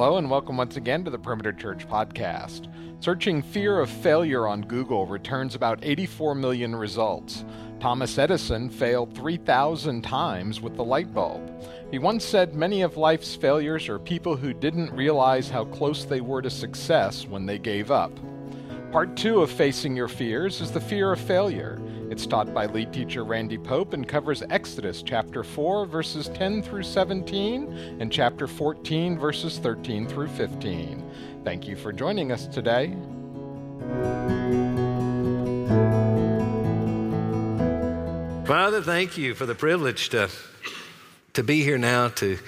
Hello, and welcome once again to the Perimeter Church podcast. Searching fear of failure on Google returns about 84 million results. Thomas Edison failed 3,000 times with the light bulb. He once said many of life's failures are people who didn't realize how close they were to success when they gave up. Part two of Facing Your Fears is the fear of failure. It's taught by lead teacher Randy Pope and covers Exodus chapter 4, verses 10 through 17, and chapter 14, verses 13 through 15. Thank you for joining us today. Father, thank you for the privilege to, to be here now to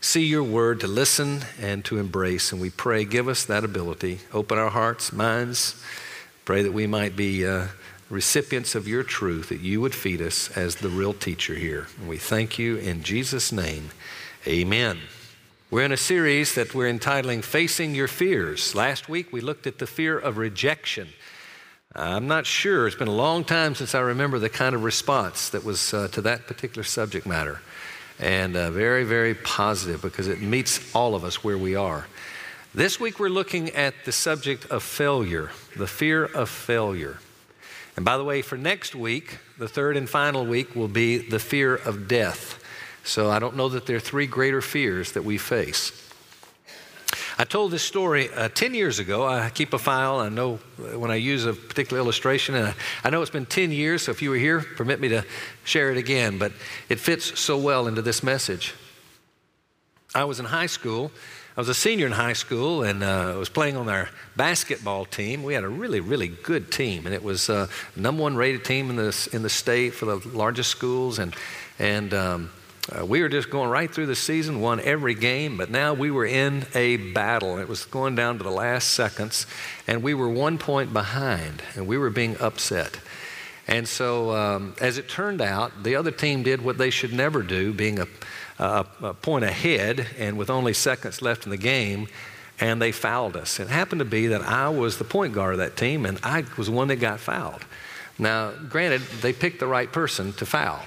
see your word, to listen, and to embrace. And we pray, give us that ability. Open our hearts, minds. Pray that we might be uh, recipients of your truth, that you would feed us as the real teacher here. And we thank you in Jesus' name. Amen. We're in a series that we're entitling Facing Your Fears. Last week we looked at the fear of rejection. I'm not sure. It's been a long time since I remember the kind of response that was uh, to that particular subject matter and uh, very, very positive because it meets all of us where we are. This week we're looking at the subject of failure, the fear of failure. And by the way, for next week, the third and final week will be the fear of death. So I don't know that there are three greater fears that we face. I told this story uh, 10 years ago. I keep a file. I know when I use a particular illustration, and I, I, know it's been 10 years, so if you were here, permit me to share it again, but it fits so well into this message. I was in high school. I was a senior in high school and uh, was playing on our basketball team. We had a really, really good team, and it was uh, number one rated team in the, in the state for the largest schools. And, and um, uh, we were just going right through the season, won every game, but now we were in a battle. It was going down to the last seconds, and we were one point behind, and we were being upset. And so, um, as it turned out, the other team did what they should never do, being a, a, a point ahead and with only seconds left in the game, and they fouled us. It happened to be that I was the point guard of that team, and I was the one that got fouled. Now, granted, they picked the right person to foul.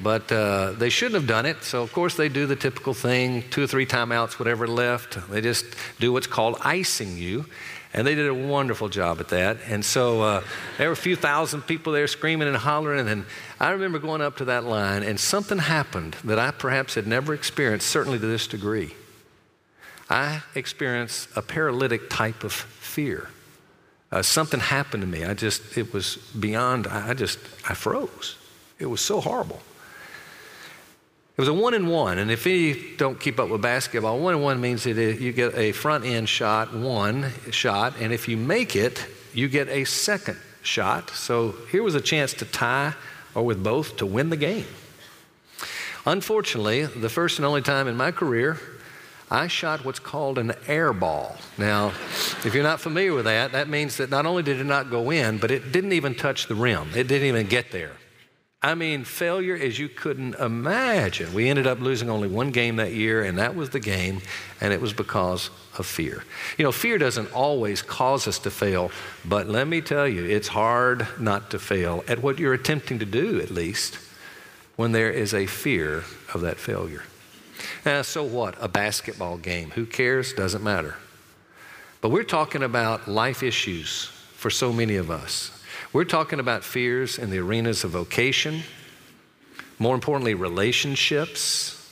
But uh, they shouldn't have done it. So, of course, they do the typical thing two or three timeouts, whatever left. They just do what's called icing you. And they did a wonderful job at that. And so uh, there were a few thousand people there screaming and hollering. And I remember going up to that line, and something happened that I perhaps had never experienced, certainly to this degree. I experienced a paralytic type of fear. Uh, something happened to me. I just, it was beyond, I just, I froze. It was so horrible. It was a one and one, and if you don't keep up with basketball, one and one means that you get a front end shot, one shot, and if you make it, you get a second shot. So here was a chance to tie or with both to win the game. Unfortunately, the first and only time in my career, I shot what's called an air ball. Now, if you're not familiar with that, that means that not only did it not go in, but it didn't even touch the rim. It didn't even get there. I mean, failure as you couldn't imagine. We ended up losing only one game that year, and that was the game, and it was because of fear. You know, fear doesn't always cause us to fail, but let me tell you, it's hard not to fail at what you're attempting to do, at least, when there is a fear of that failure. Now, so what? A basketball game. Who cares? Doesn't matter. But we're talking about life issues for so many of us. We're talking about fears in the arenas of vocation, more importantly, relationships.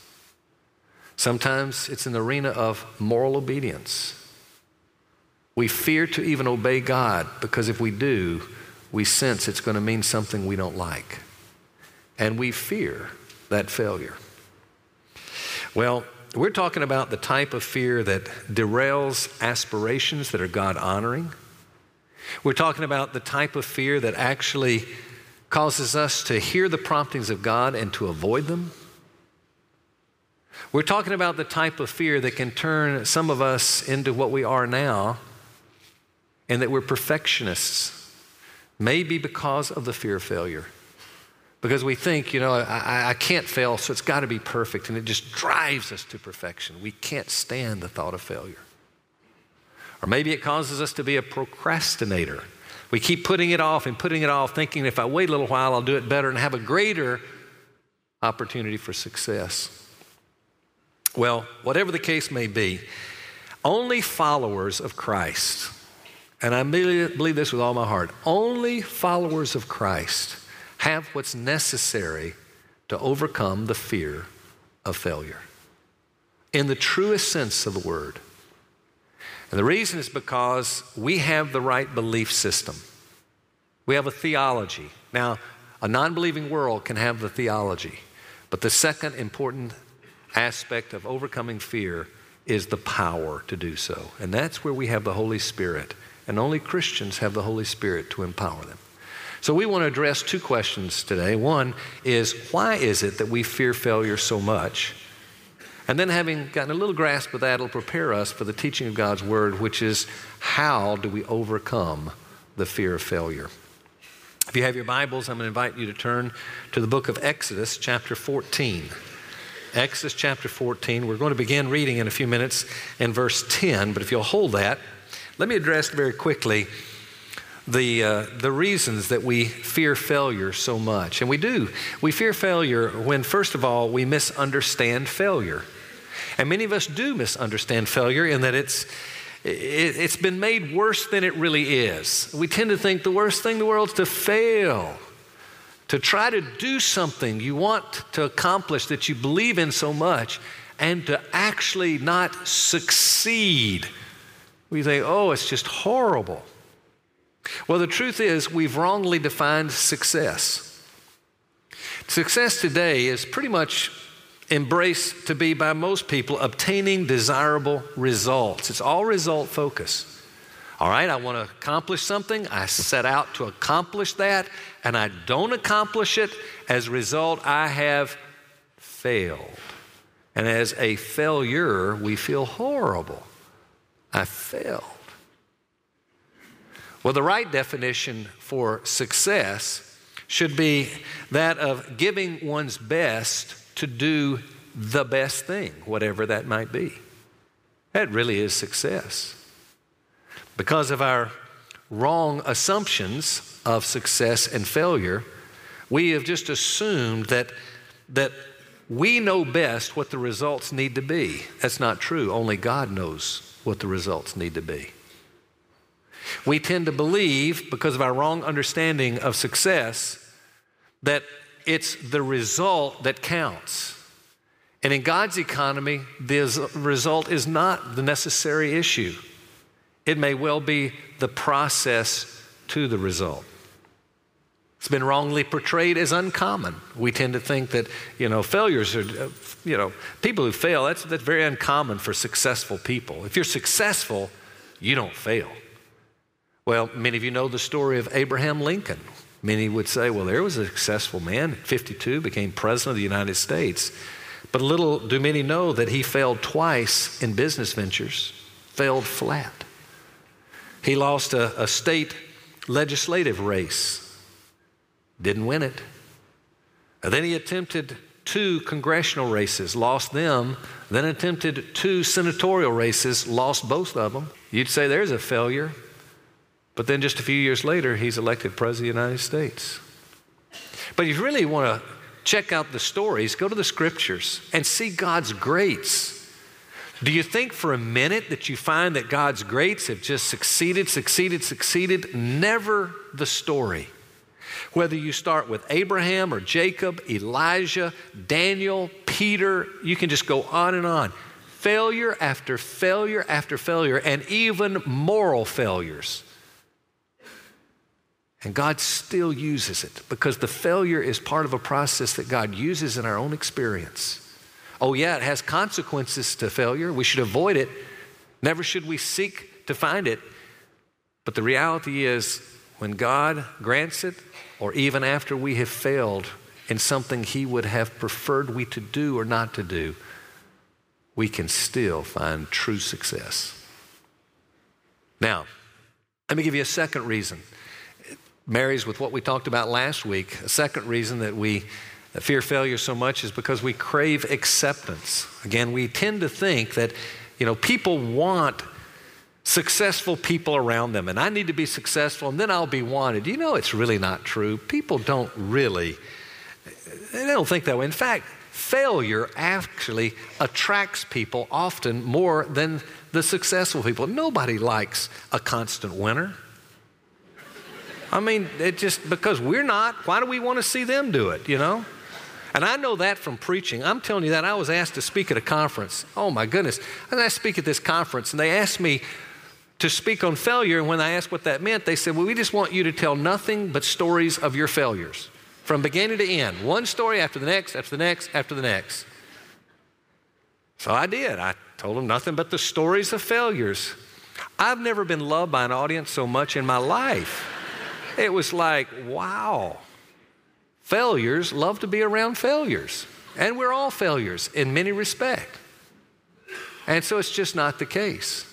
Sometimes it's in the arena of moral obedience. We fear to even obey God because if we do, we sense it's going to mean something we don't like. And we fear that failure. Well, we're talking about the type of fear that derails aspirations that are God honoring we're talking about the type of fear that actually causes us to hear the promptings of God and to avoid them. We're talking about the type of fear that can turn some of us into what we are now and that we're perfectionists, maybe because of the fear of failure. Because we think, you know, I, I can't fail, so it's got to be perfect, and it just drives us to perfection. We can't stand the thought of failure. Or maybe it causes us to be a procrastinator. We keep putting it off and putting it off, thinking if I wait a little while, I'll do it better and have a greater opportunity for success. Well, whatever the case may be, Only followers of Christ, and I believe this with all my heart, only followers of Christ have what's necessary to overcome the fear of failure in the truest sense of the word. And the reason is because we have the right belief system. We have a theology. Now, a non believing world can have the theology, but the second important aspect of overcoming fear is the power to do so. And that's where we have the Holy Spirit. And only Christians have the Holy Spirit to empower them. So we want to address two questions today. One is why is it that we fear failure so much? And then, having gotten a little grasp of that, it'll prepare us for the teaching of God's Word, which is how do we overcome the fear of failure? If you have your Bibles, I'm going to invite you to turn to the book of Exodus, chapter 14. Exodus chapter 14. We're going to begin reading in a few minutes in verse 10, but if you'll hold that, let me address very quickly the, uh, the reasons that we fear failure so much. And we do. We fear failure when, first of all, we misunderstand failure. And many of us do misunderstand failure in that it's, it, has been made worse than it really is. We tend to think the worst thing in the world is to fail, to try to do something you want to accomplish that you believe in so much, and to actually not succeed. We think, oh, it's just horrible. Well, the truth is, we've wrongly defined success. Success today is pretty much embraced to be by most people obtaining desirable results. It's all result focus. All right, I want to accomplish something. I set out to accomplish that, and I don't accomplish it. As a result, I have failed. And as a failure, we feel horrible. I failed. Well, the right definition for success should be that of giving one's best to do the best thing, whatever that might be. That really is success. Because of our wrong assumptions of success and failure, we have just assumed that, that we know best what the results need to be. That's not true. Only God knows what the results need to be. We tend to believe, because of our wrong understanding of success, that it's the result that counts. And in God's economy, the result is not the necessary issue. It may well be the process to the result. It's been wrongly portrayed as uncommon. We tend to think that, you know, failures are, uh, you know, people who fail, that's, that's very uncommon for successful people. If you're successful, you don't fail. Well, many of you know the story of Abraham Lincoln. Many would say, well, there was a successful man at 52, became president of the United States. But little do many know that he failed twice in business ventures, failed flat. He lost a, a state legislative race, didn't win it. And then he attempted two congressional races, lost them, then attempted two senatorial races, lost both of them. You'd say there's a failure. But then just a few years later, he's elected President of the United States. But if you really want to check out the stories, go to the scriptures and see God's greats. Do you think for a minute that you find that God's greats have just succeeded, succeeded, succeeded? Never the story. Whether you start with Abraham or Jacob, Elijah, Daniel, Peter, you can just go on and on. Failure after failure after failure, and even moral failures. And God still uses it because the failure is part of a process that God uses in our own experience. Oh, yeah, it has consequences to failure. We should avoid it. Never should we seek to find it. But the reality is, when God grants it, or even after we have failed in something He would have preferred we to do or not to do, we can still find true success. Now, let me give you a second reason marries with what we talked about last week. A second reason that we fear failure so much is because we crave acceptance. Again, we tend to think that, you know, people want successful people around them, and I need to be successful, and then I'll be wanted. You know, it's really not true. People don't really, they don't think that way. In fact, failure actually attracts people often more than the successful people. Nobody likes a constant winner. I mean, it just because we're not, why do we want to see them do it, you know? And I know that from preaching. I'm telling you that I was asked to speak at a conference. Oh my goodness. I speak at this conference, and they asked me to speak on failure. And when I asked what that meant, they said, Well, we just want you to tell nothing but stories of your failures from beginning to end. One story after the next, after the next, after the next. So I did. I told them nothing but the stories of failures. I've never been loved by an audience so much in my life. It was like, wow. Failures love to be around failures. And we're all failures in many respects. And so it's just not the case.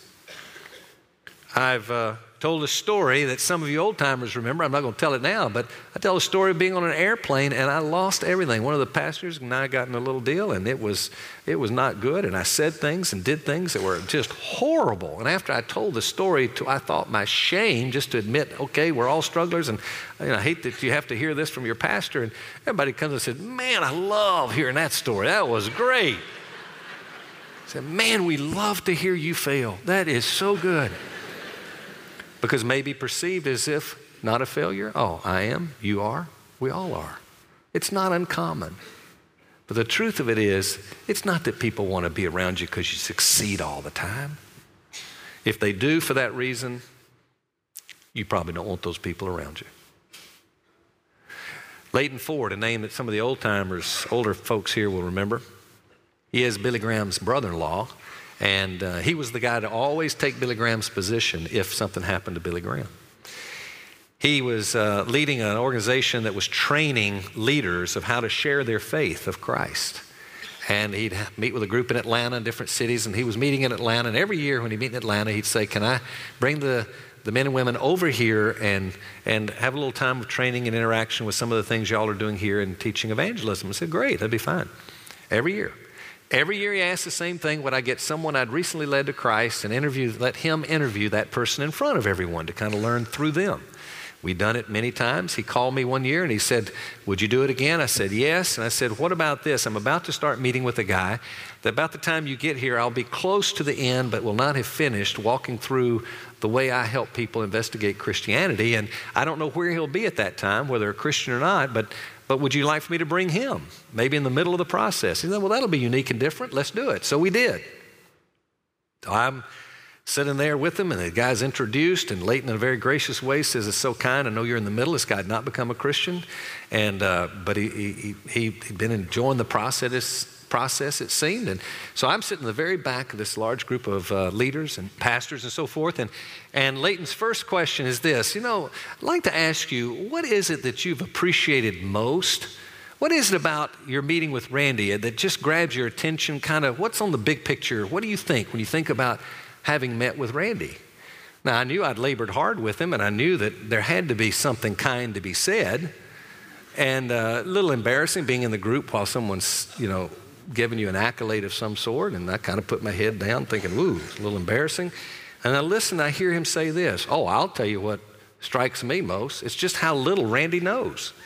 I've uh, told a story that some of you old timers remember. I'm not going to tell it now, but I tell a story of being on an airplane and I lost everything. One of the passengers and I got in a little deal and it was it was not good. And I said things and did things that were just horrible. And after I told the story, to, I thought my shame just to admit, okay, we're all strugglers, and you know, I hate that you have to hear this from your pastor. And everybody comes and said, "Man, I love hearing that story. That was great." I said, "Man, we love to hear you fail. That is so good." Because maybe perceived as if not a failure. Oh, I am, you are, we all are. It's not uncommon. But the truth of it is, it's not that people want to be around you because you succeed all the time. If they do for that reason, you probably don't want those people around you. Leighton Ford, a name that some of the old timers, older folks here will remember. He is Billy Graham's brother in law, and uh, he was the guy to always take Billy Graham's position if something happened to Billy Graham. He was uh, leading an organization that was training leaders of how to share their faith of Christ. And he'd meet with a group in Atlanta in different cities, and he was meeting in Atlanta. And every year when he'd meet in Atlanta, he'd say, Can I bring the, the men and women over here and, and have a little time of training and interaction with some of the things y'all are doing here and teaching evangelism? I said, Great, that'd be fine. Every year. Every year he asked the same thing would I get someone I'd recently led to Christ and interview, let him interview that person in front of everyone to kind of learn through them? We'd done it many times. He called me one year and he said, Would you do it again? I said, Yes. And I said, What about this? I'm about to start meeting with a guy that about the time you get here, I'll be close to the end, but will not have finished walking through the way I help people investigate Christianity. And I don't know where he'll be at that time, whether a Christian or not, but but would you like for me to bring him? Maybe in the middle of the process. He said, Well, that'll be unique and different. Let's do it. So we did. I'm sitting there with him, and the guy's introduced, and Leighton, in a very gracious way, says, It's so kind. I know you're in the middle. This guy had not become a Christian, and, uh, but he, he, he, he'd been enjoying the process process, it seemed. And so I'm sitting in the very back of this large group of uh, leaders and pastors and so forth. And, and Leighton's first question is this You know, I'd like to ask you, what is it that you've appreciated most? What is it about your meeting with Randy that just grabs your attention? Kind of what's on the big picture? What do you think when you think about having met with Randy? Now, I knew I'd labored hard with him, and I knew that there had to be something kind to be said. And uh, a little embarrassing being in the group while someone's, you know, giving you an accolade of some sort. And I kind of put my head down thinking, ooh, it's a little embarrassing. And I listen, I hear him say this Oh, I'll tell you what strikes me most. It's just how little Randy knows.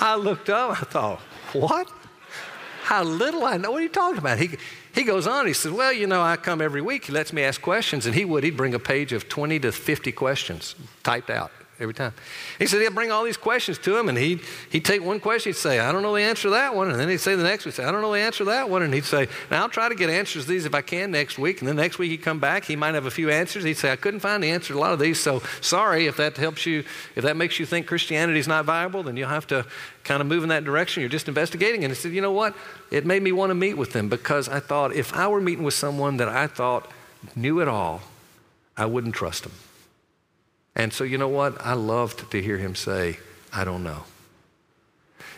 I looked up, I thought, what? How little I know. What are you talking about? He, he goes on, he says, Well, you know, I come every week. He lets me ask questions, and he would. He'd bring a page of 20 to 50 questions typed out every time. He said he'd bring all these questions to him, and he'd, he'd take one question, he'd say, I don't know the answer to that one. And then he'd say the next one, he'd say, I don't know the answer to that one. And he'd say, Now I'll try to get answers to these if I can next week. And then next week he'd come back, he might have a few answers. He'd say, I couldn't find the answer to a lot of these, so sorry if that helps you, if that makes you think Christianity is not viable, then you'll have to kind of move in that direction. You're just investigating. And he said, You know what? It made me want to meet with them because I thought if I were meeting with someone that I thought knew it all, I wouldn't trust them. And so, you know what? I loved to hear him say, I don't know.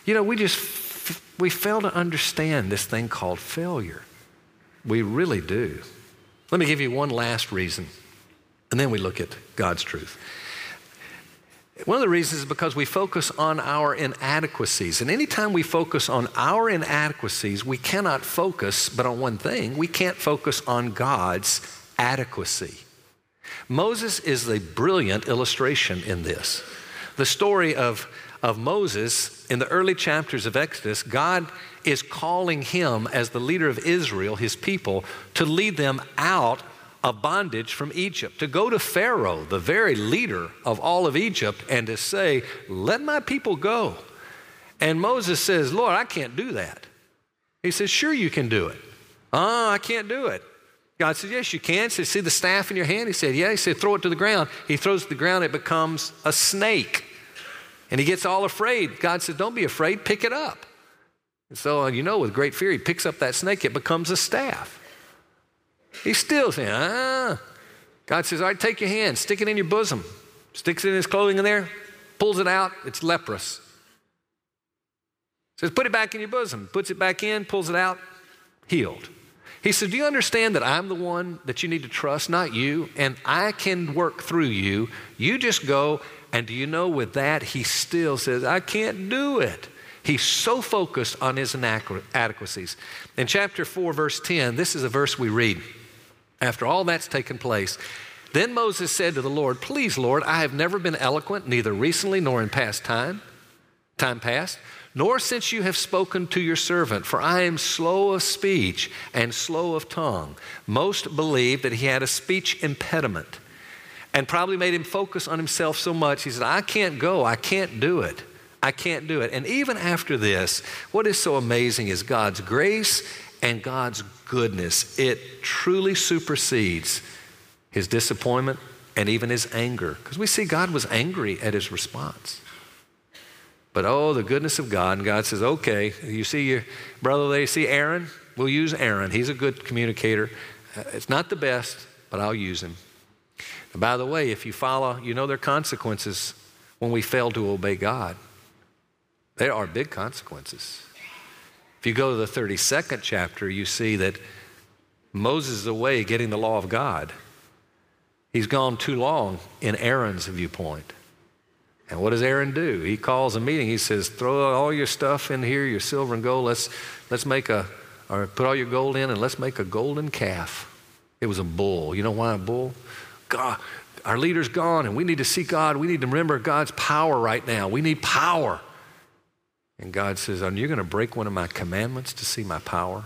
You know, we just, we fail to understand this thing called failure. We really do. Let me give you one last reason, and then we look at God's truth. One of the reasons is because we focus on our inadequacies. And anytime we focus on our inadequacies, we cannot focus but on one thing we can't focus on God's adequacy. Moses is a brilliant illustration in this. The story of, of Moses in the early chapters of Exodus, God is calling him as the leader of Israel, his people, to lead them out of bondage from Egypt, to go to Pharaoh, the very leader of all of Egypt, and to say, Let my people go. And Moses says, Lord, I can't do that. He says, Sure, you can do it. Oh, I can't do it. God says, Yes, you can. He says, See the staff in your hand? He said, Yeah. He said, Throw it to the ground. He throws it to the ground, it becomes a snake. And he gets all afraid. God says, Don't be afraid, pick it up. And so, uh, you know, with great fear, he picks up that snake, it becomes a staff. He's still saying, ah. God says, All right, take your hand, stick it in your bosom. Sticks it in his clothing in there, pulls it out, it's leprous. Says, Put it back in your bosom. Puts it back in, pulls it out, healed. He said, Do you understand that I'm the one that you need to trust, not you? And I can work through you. You just go. And do you know with that, he still says, I can't do it. He's so focused on his inadequacies. In chapter 4, verse 10, this is a verse we read. After all that's taken place, then Moses said to the Lord, Please, Lord, I have never been eloquent, neither recently nor in past time, time past, nor since you have spoken to your servant, for I am slow of speech and slow of tongue. Most believe that he had a speech impediment and probably made him focus on himself so much. He said, I can't go, I can't do it. I can't do it. And even after this, what is so amazing is God's grace and God's goodness. It truly supersedes his disappointment and even his anger. Because we see God was angry at his response. But oh, the goodness of God. And God says, okay, you see your brother there, you see Aaron? We'll use Aaron. He's a good communicator. Uh, it's not the best, but I'll use him. And by the way, if you follow, you know there are consequences when we fail to obey God. There are big consequences. If you go to the 32nd chapter, you see that Moses is away getting the law of God. He's gone too long in Aaron's viewpoint. And what does Aaron do? He calls a meeting. He says, Throw all your stuff in here, your silver and gold. Let's, let's make a, or put all your gold in and let's make a golden calf. It was a bull. You know why a bull? God, our leader's gone and we need to see God. We need to remember God's power right now. We need power. And God says, Are you going to break one of my commandments to see my power?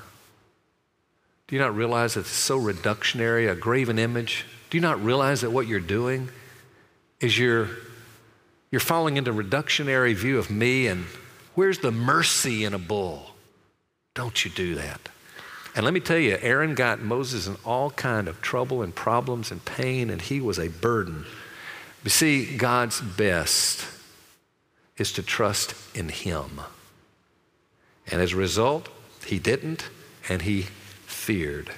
Do you not realize that it's so reductionary, a graven image? Do you not realize that what you're doing is you're, you're falling into reductionary view of me and where's the mercy in a bull? Don't you do that. And let me tell you, Aaron got Moses in all kind of trouble and problems and pain, and he was a burden. You see, God's best is to trust in Him. And as a result, he didn't, and he feared.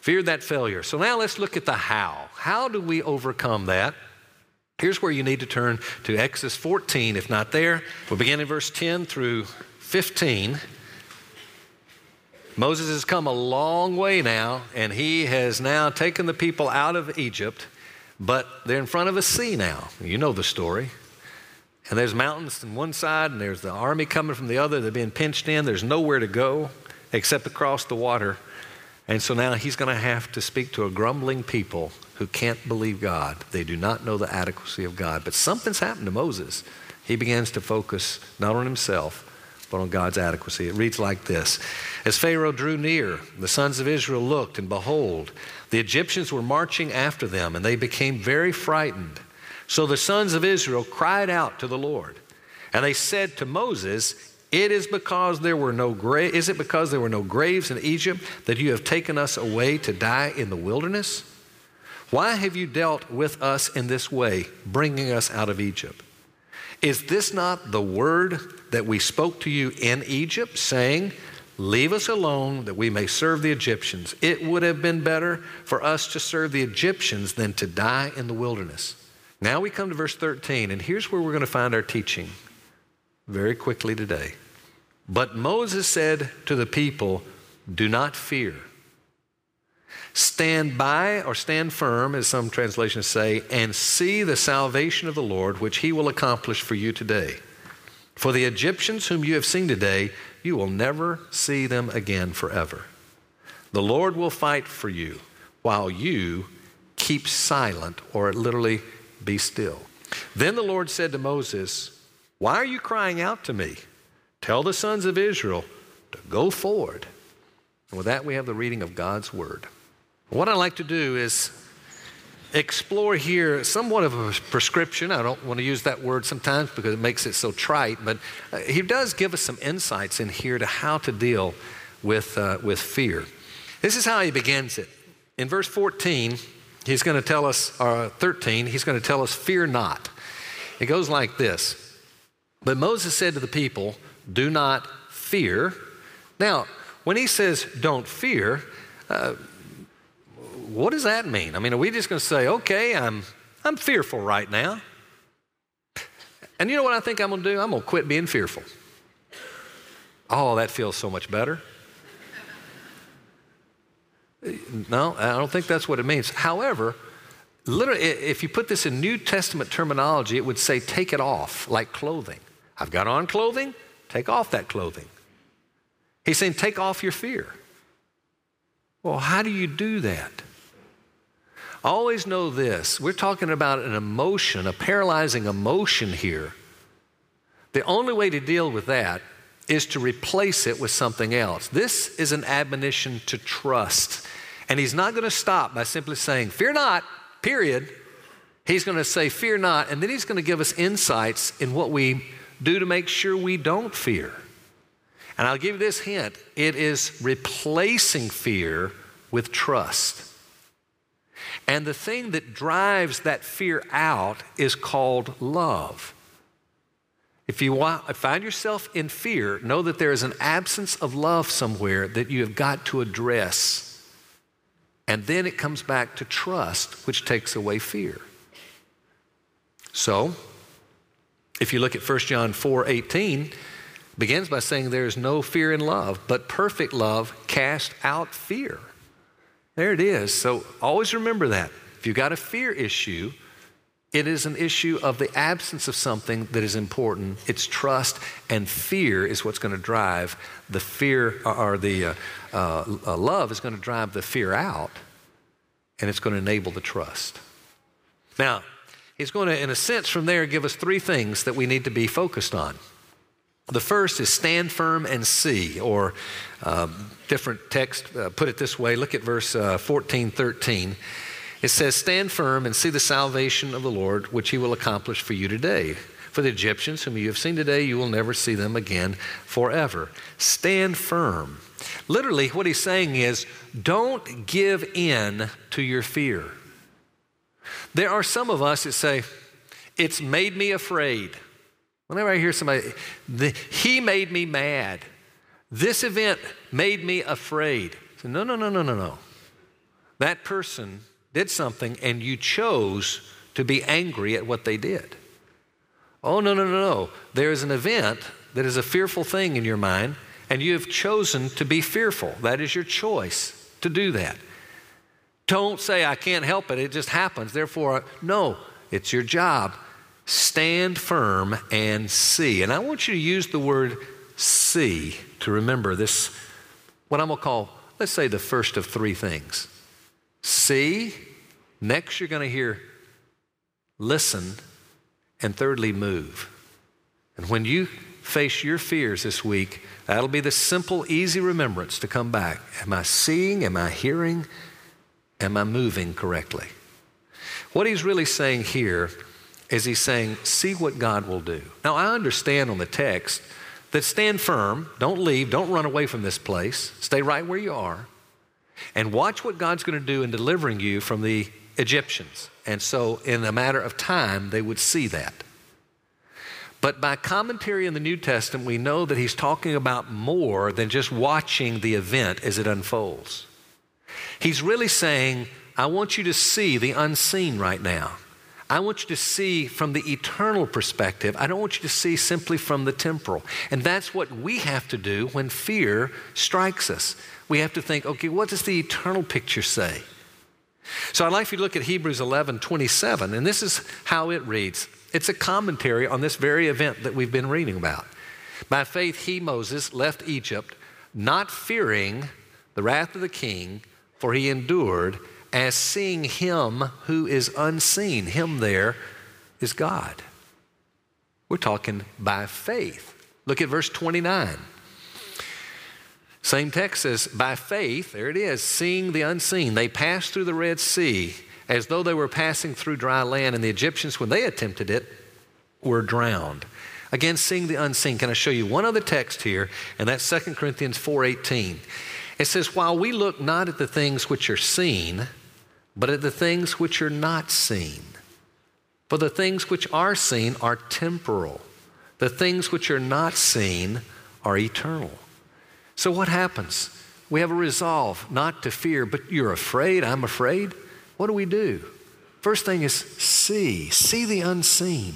Feared that failure. So now let's look at the how. How do we overcome that? Here's where you need to turn to Exodus 14, if not there. We'll begin in verse 10 through 15. Moses has come a long way now, and he has now taken the people out of Egypt, but they're in front of a sea now. You know the story. And there's mountains on one side, and there's the army coming from the other. They're being pinched in. There's nowhere to go except across the water. And so now he's going to have to speak to a grumbling people who can't believe God. They do not know the adequacy of God. But something's happened to Moses. He begins to focus not on himself, but on God's adequacy. It reads like this As Pharaoh drew near, the sons of Israel looked, and behold, the Egyptians were marching after them, and they became very frightened. So the sons of Israel cried out to the Lord, and they said to Moses, it is because there were no gra- is it because there were no graves in Egypt that you have taken us away to die in the wilderness? Why have you dealt with us in this way, bringing us out of Egypt? Is this not the word that we spoke to you in Egypt, saying, Leave us alone that we may serve the Egyptians? It would have been better for us to serve the Egyptians than to die in the wilderness. Now we come to verse 13, and here's where we're going to find our teaching very quickly today. But Moses said to the people, Do not fear. Stand by or stand firm, as some translations say, and see the salvation of the Lord, which he will accomplish for you today. For the Egyptians whom you have seen today, you will never see them again forever. The Lord will fight for you while you keep silent, or literally be still. Then the Lord said to Moses, Why are you crying out to me? Tell the sons of Israel to go forward. And with that, we have the reading of God's word. What I'd like to do is explore here somewhat of a prescription. I don't want to use that word sometimes because it makes it so trite, but uh, he does give us some insights in here to how to deal with, uh, with fear. This is how he begins it. In verse 14, he's going to tell us, or 13, he's going to tell us, Fear not. It goes like this But Moses said to the people, Do not fear. Now, when he says don't fear, uh, what does that mean? I mean, are we just going to say, okay, I'm, I'm fearful right now? And you know what I think I'm going to do? I'm going to quit being fearful. Oh, that feels so much better. No, I don't think that's what it means. However, literally, if you put this in New Testament terminology, it would say take it off, like clothing. I've got on clothing, take off that clothing. He's saying take off your fear. Well, how do you do that? Always know this we're talking about an emotion, a paralyzing emotion here. The only way to deal with that is to replace it with something else. This is an admonition to trust. And he's not going to stop by simply saying, Fear not, period. He's going to say, Fear not. And then he's going to give us insights in what we do to make sure we don't fear. And I'll give you this hint it is replacing fear with trust. And the thing that drives that fear out is called love. If you want, find yourself in fear, know that there is an absence of love somewhere that you have got to address. And then it comes back to trust, which takes away fear. So, if you look at 1 John 4 18, begins by saying there is no fear in love, but perfect love casts out fear. There it is. So always remember that. If you've got a fear issue, it is an issue of the absence of something that is important. It's trust, and fear is what's going to drive the fear, or the uh, uh, uh, love is going to drive the fear out, and it's going to enable the trust. Now, he's going to, in a sense, from there, give us three things that we need to be focused on. The first is stand firm and see, or uh, different text uh, put it this way. Look at verse uh, 14, 13. It says, Stand firm and see the salvation of the Lord, which he will accomplish for you today. For the Egyptians, whom you have seen today, you will never see them again forever. Stand firm. Literally, what he's saying is, don't give in to your fear. There are some of us that say, It's made me afraid. Whenever I hear somebody, the, he made me mad. This event made me afraid. So, no, no, no, no, no, no. That person did something and you chose to be angry at what they did. Oh, no, no, no, no. There is an event that is a fearful thing in your mind, and you have chosen to be fearful. That is your choice to do that. Don't say, I can't help it, it just happens. Therefore, no, it's your job stand firm and see. And I want you to use the word see to remember this, what I'm going to call, let's say, the first of three things. See, next you're going to hear listen, and thirdly, move. And when you face your fears this week, that'll be the simple, easy remembrance to come back. Am I seeing? Am I hearing? Am I moving correctly? What he's really saying here is he's saying, see what God will do. Now, I understand on the text that stand firm, don't leave, don't run away from this place, stay right where you are, and watch what God's going to do in delivering you from the Egyptians. And so, in a matter of time, they would see that. But by commentary in the New Testament, we know that he's talking about more than just watching the event as it unfolds. He's really saying, I want you to see the unseen right now. I want you to see from the eternal perspective. I don't want you to see simply from the temporal. And that's what we have to do when fear strikes us. We have to think, okay, what does the eternal picture say? So I'd like you to look at Hebrews 11 27, and this is how it reads. It's a commentary on this very event that we've been reading about. By faith, he, Moses, left Egypt, not fearing the wrath of the king, for he endured as seeing him who is unseen. Him there is God. We're talking by faith. Look at verse 29. Same text says, by faith, there it is, seeing the unseen. They passed through the Red Sea as though they were passing through dry land, and the Egyptians, when they attempted it, were drowned. Again, seeing the unseen. Can I show you one other text here? And that's 2 Corinthians 4:18. It says, While we look not at the things which are seen, but at the things which are not seen. For the things which are seen are temporal, the things which are not seen are eternal. So, what happens? We have a resolve not to fear, but you're afraid, I'm afraid. What do we do? First thing is see, see the unseen.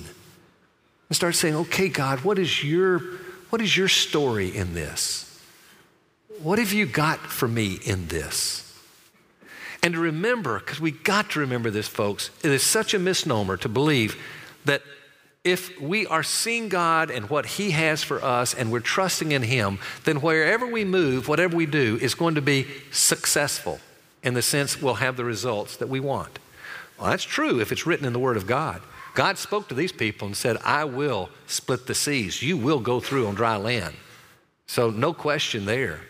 And start saying, okay, God, what is your, what is your story in this? What have you got for me in this? And to remember, because we got to remember this, folks, it is such a misnomer to believe that if we are seeing God and what He has for us and we're trusting in Him, then wherever we move, whatever we do, is going to be successful in the sense we'll have the results that we want. Well, that's true if it's written in the Word of God. God spoke to these people and said, I will split the seas. You will go through on dry land. So, no question there.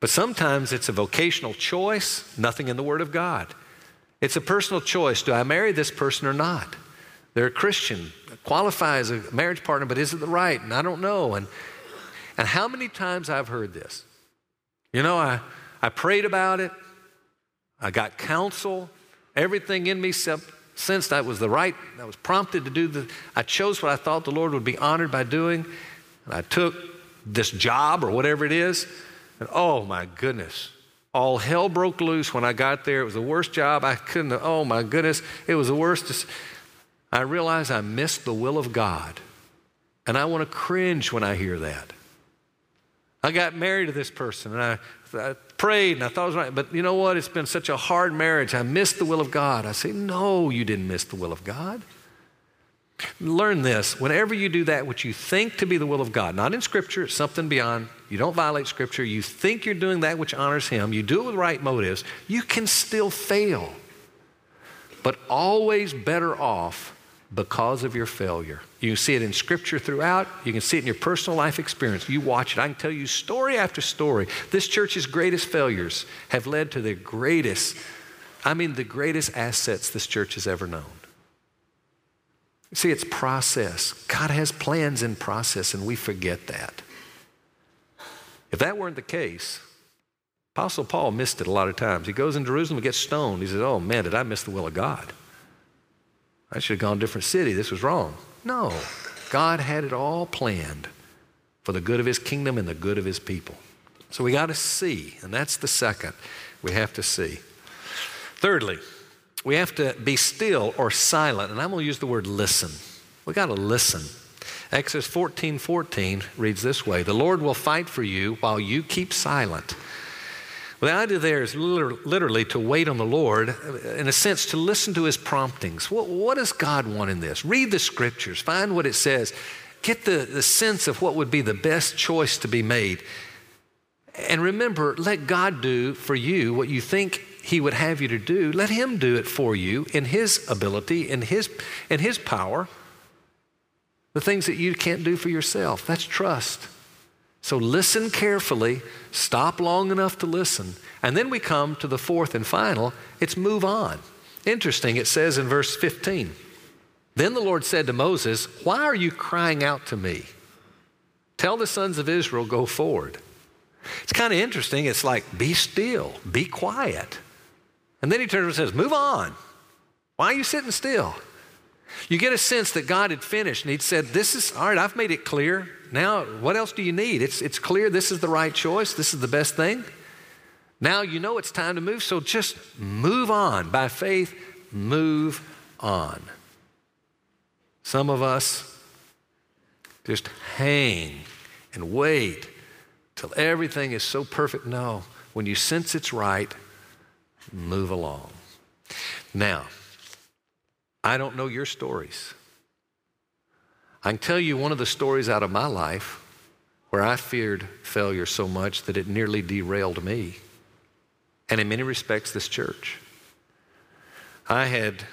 But sometimes it's a vocational choice, nothing in the Word of God. It's a personal choice. Do I marry this person or not? They're a Christian, qualify as a marriage partner, but is it the right? And I don't know. And, and how many times I've heard this? You know, I, I prayed about it, I got counsel, everything in me said, sensed I was the right, I was prompted to do the, I chose what I thought the Lord would be honored by doing, and I took this job or whatever it is, and oh my goodness, all hell broke loose when I got there. It was the worst job I couldn't, oh my goodness, it was the worst. I realized I missed the will of God. And I want to cringe when I hear that. I got married to this person and I, I, prayed and I thought it was right. But you know what? It's been such a hard marriage. I missed the will of God. I say, no, you didn't miss the will of God. Learn this. Whenever you do that, which you think to be the will of God, not in Scripture, it's something beyond. You don't violate Scripture. You think you're doing that which honors Him. You do it with right motives. You can still fail, but always better off because of your failure. You can see it in Scripture throughout. You can see it in your personal life experience. You watch it. I can tell you story after story. This church's greatest failures have led to the greatest, I mean, the greatest assets this church has ever known. See, it's process. God has plans in process, and we forget that. If that weren't the case, Apostle Paul missed it a lot of times. He goes in Jerusalem and gets stoned. He says, Oh man, did I miss the will of God? I should have gone to a different city. This was wrong. No, God had it all planned for the good of his kingdom and the good of his people. So we got to see, and that's the second. We have to see. Thirdly, we have to be still or silent, and I'm going to use the word listen. We got to listen. Exodus 14 14 reads this way The Lord will fight for you while you keep silent. Well, the idea there is literally to wait on the Lord, in a sense, to listen to his promptings. What, what, does God want in this? Read the scriptures, find what it says, get the, the sense of what would be the best choice to be made. And remember, let God do for you what you think he would have you to do. Let him do it for you in his ability, in his, in his power. The things that you can't do for yourself. That's trust. So listen carefully, stop long enough to listen, and then we come to the fourth and final it's move on. Interesting, it says in verse 15 Then the Lord said to Moses, Why are you crying out to me? Tell the sons of Israel, go forward. It's kind of interesting. It's like, be still, be quiet. And then he turns and says, Move on. Why are you sitting still? You get a sense that God had finished and He'd said, This is, all right, I've made it clear. Now, what else do you need? It's, it's clear this is the right choice, this is the best thing. Now you know it's time to move, so just move on. By faith, move on. Some of us just hang and wait till everything is so perfect. No, when you sense it's right, move along. Now, I don't know your stories. I can tell you one of the stories out of my life where I feared failure so much that it nearly derailed me, and in many respects, this church. I had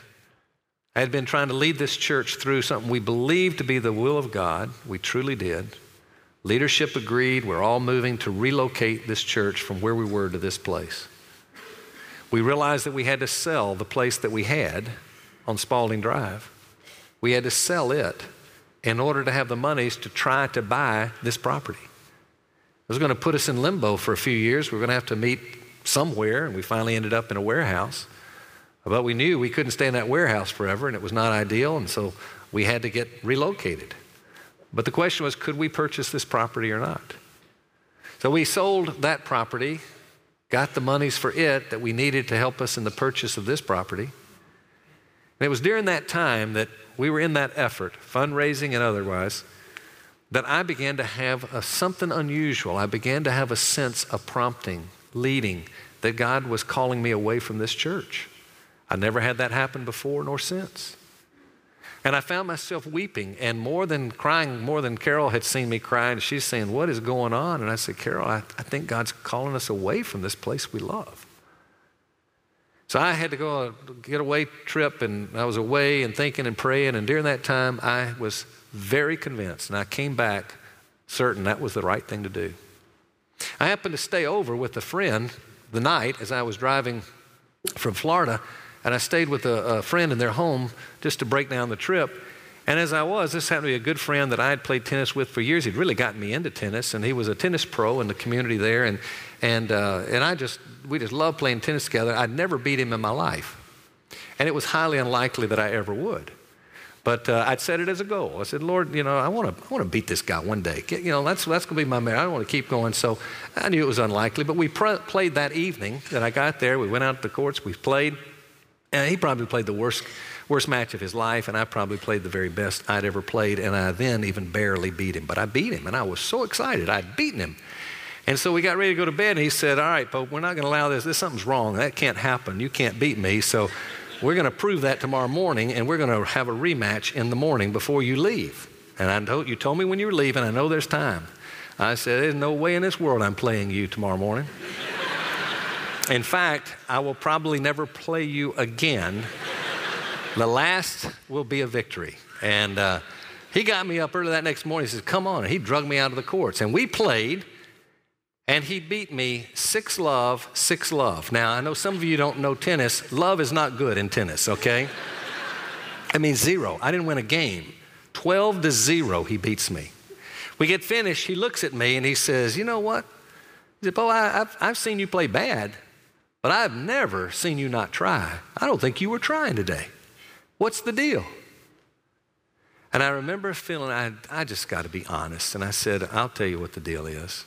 I had been trying to lead this church through something we believed to be the will of God. We truly did. Leadership agreed. We're all moving to relocate this church from where we were to this place. We realized that we had to sell the place that we had on Spalding Drive. We had to sell it in order to have the monies to try to buy this property. It was going to put us in limbo for a few years. We were going to have to meet somewhere, and we finally ended up in a warehouse. But we knew we couldn't stay in that warehouse forever, and it was not ideal, and so we had to get relocated. But the question was could we purchase this property or not? So we sold that property, got the monies for it that we needed to help us in the purchase of this property. And it was during that time that we were in that effort, fundraising and otherwise, that I began to have a, something unusual. I began to have a sense of prompting, leading, that God was calling me away from this church. I never had that happen before nor since. And I found myself weeping and more than crying, more than Carol had seen me crying. She's saying, What is going on? And I said, Carol, I, I think God's calling us away from this place we love. So I had to go on a getaway trip, and I was away and thinking and praying. And during that time, I was very convinced, and I came back certain that was the right thing to do. I happened to stay over with a friend the night as I was driving from Florida and I stayed with a, a friend in their home just to break down the trip. And as I was, this happened to be a good friend that I had played tennis with for years. He'd really gotten me into tennis, and he was a tennis pro in the community there. And, and, uh, and I just, we just loved playing tennis together. I'd never beat him in my life. And it was highly unlikely that I ever would. But uh, I'd set it as a goal. I said, Lord, you know, I want to, I want to beat this guy one day. Get, you know, that's, that's going to be my man. I don't want to keep going. So I knew it was unlikely. But we pr- played that evening that I got there. We went out to the courts. We played. And he probably played the worst, worst match of his life, and I probably played the very best I'd ever played, and I then even barely beat him. But I beat him, and I was so excited. I'd beaten him. And so we got ready to go to bed, and he said, All right, Pope, we're not going to allow this. This something's wrong. That can't happen. You can't beat me. So we're going to prove that tomorrow morning, and we're going to have a rematch in the morning before you leave. And I told, you told me when you were leaving, I know there's time. I said, There's no way in this world I'm playing you tomorrow morning. In fact, I will probably never play you again. the last will be a victory. And uh, he got me up early that next morning. He says, Come on. And he drug me out of the courts. And we played, and he beat me six love, six love. Now, I know some of you don't know tennis. Love is not good in tennis, okay? I mean, zero. I didn't win a game. 12 to zero, he beats me. We get finished. He looks at me and he says, You know what? He said, Bo, I, I've, I've seen you play bad. But I've never seen you not try. I don't think you were trying today. What's the deal? And I remember feeling I, I just got to be honest. And I said, I'll tell you what the deal is.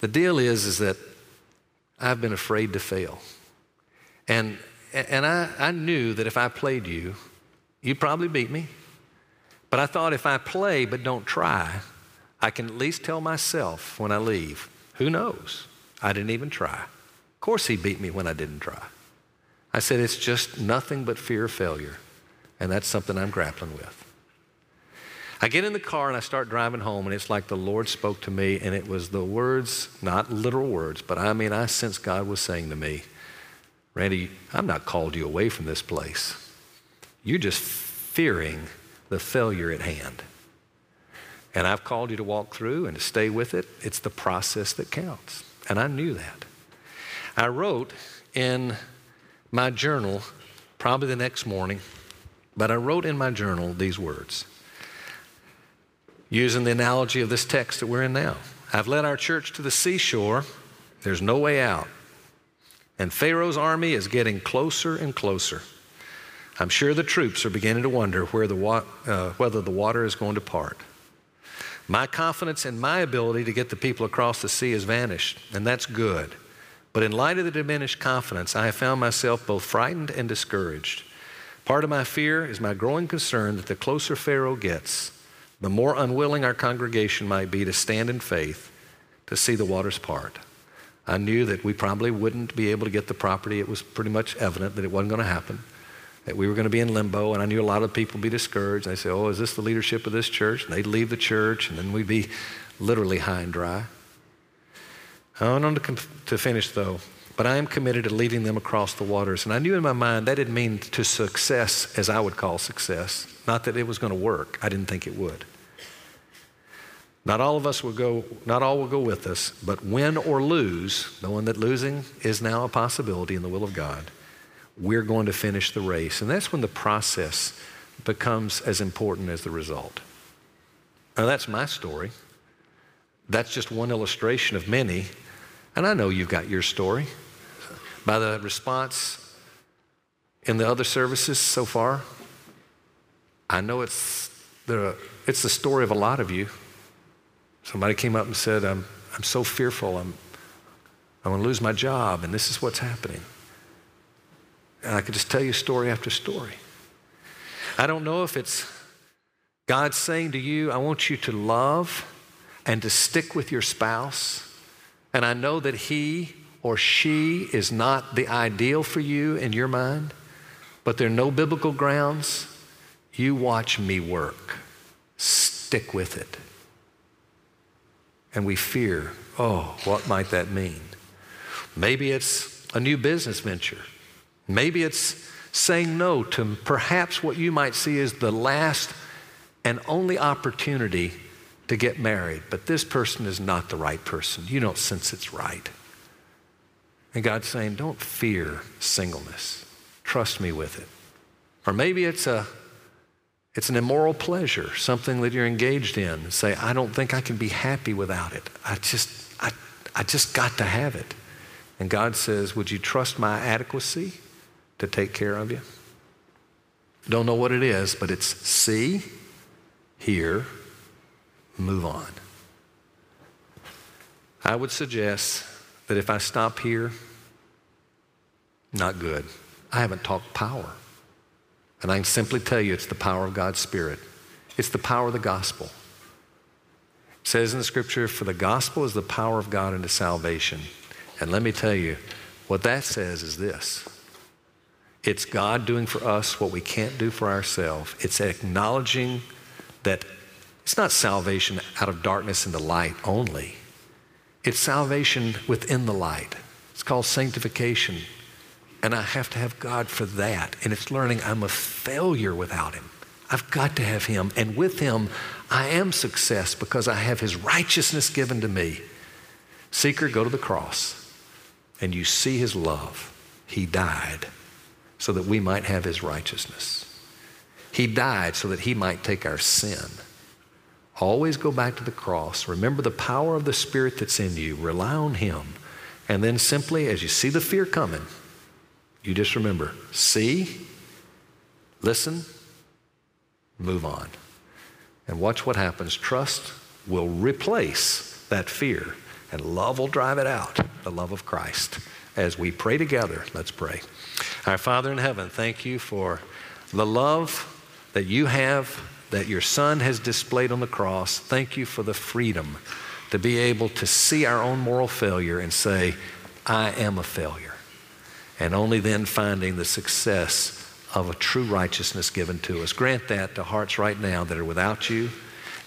The deal is, is that I've been afraid to fail. And, and I, I knew that if I played you, you'd probably beat me. But I thought if I play but don't try, I can at least tell myself when I leave, who knows? I didn't even try. Of course, he beat me when I didn't try. I said, it's just nothing but fear of failure. And that's something I'm grappling with. I get in the car and I start driving home, and it's like the Lord spoke to me, and it was the words, not literal words, but I mean, I sense God was saying to me, Randy, I'm not called you away from this place. You're just fearing the failure at hand. And I've called you to walk through and to stay with it. It's the process that counts. And I knew that. I wrote in my journal, probably the next morning, but I wrote in my journal these words using the analogy of this text that we're in now. I've led our church to the seashore, there's no way out. And Pharaoh's army is getting closer and closer. I'm sure the troops are beginning to wonder the wa- uh, whether the water is going to part. My confidence in my ability to get the people across the sea has vanished, and that's good. But in light of the diminished confidence, I have found myself both frightened and discouraged. Part of my fear is my growing concern that the closer Pharaoh gets, the more unwilling our congregation might be to stand in faith to see the waters part. I knew that we probably wouldn't be able to get the property. It was pretty much evident that it wasn't going to happen, that we were going to be in limbo, and I knew a lot of people would be discouraged. they'd say, Oh, is this the leadership of this church? And they'd leave the church, and then we'd be literally high and dry. I went on to, to finish, though, but I am committed to leading them across the waters. And I knew in my mind that didn't mean to success as I would call success. Not that it was going to work. I didn't think it would. Not all of us will go, not all will go with us, but win or lose, knowing that losing is now a possibility in the will of God, we're going to finish the race. And that's when the process becomes as important as the result. Now, that's my story. That's just one illustration of many. And I know you've got your story by the response in the other services so far. I know it's the, it's the story of a lot of you. Somebody came up and said, I'm, I'm so fearful, I'm, I'm going to lose my job, and this is what's happening. And I could just tell you story after story. I don't know if it's God saying to you, I want you to love and to stick with your spouse. And I know that he or she is not the ideal for you in your mind, but there are no biblical grounds, you watch me work. Stick with it. And we fear, oh, what might that mean? Maybe it's a new business venture. Maybe it's saying no to perhaps what you might see as the last and only opportunity to get married. But this person is not the right person. You don't sense it's right. And God's saying, don't fear singleness. Trust me with it. Or maybe it's a it's an immoral pleasure, something that you're engaged in. Say, I don't think I can be happy without it. I just, I, I just got to have it. And God says, Would you trust my adequacy to take care of you? Don't know what it is, but it's see, hear, move on. I would suggest that if I stop here, not good. I haven't talked power. And I can simply tell you it's the power of God's Spirit. It's the power of the gospel. It says in the scripture, for the gospel is the power of God into salvation. And let me tell you, what that says is this it's God doing for us what we can't do for ourselves. It's acknowledging that it's not salvation out of darkness into light only. It's salvation within the light. It's called sanctification. And I have to have God for that. And it's learning I'm a failure without Him. I've got to have Him. And with Him, I am success because I have His righteousness given to me. Seeker, go to the cross and you see His love. He died so that we might have His righteousness. He died so that He might take our sin. Always go back to the cross. Remember the power of the Spirit that's in you. Rely on Him. And then simply, as you see the fear coming, you just remember see, listen, move on. And watch what happens. Trust will replace that fear, and love will drive it out the love of Christ. As we pray together, let's pray. Our Father in heaven, thank you for the love that you have that your Son has displayed on the cross. Thank you for the freedom to be able to see our own moral failure and say, I am a failure. And only then finding the success of a true righteousness given to us. Grant that to hearts right now that are without you.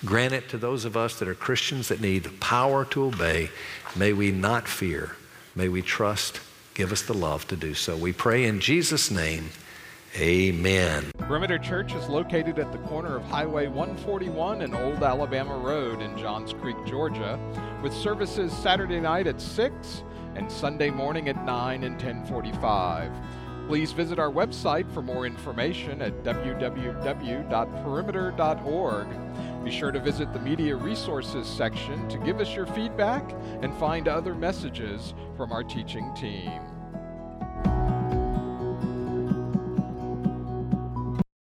Grant it to those of us that are Christians that need the power to obey. May we not fear. May we trust. Give us the love to do so. We pray in Jesus' name. Amen. Perimeter Church is located at the corner of Highway 141 and Old Alabama Road in Johns Creek, Georgia, with services Saturday night at 6 and Sunday morning at 9 and 1045. Please visit our website for more information at www.perimeter.org. Be sure to visit the Media Resources section to give us your feedback and find other messages from our teaching team.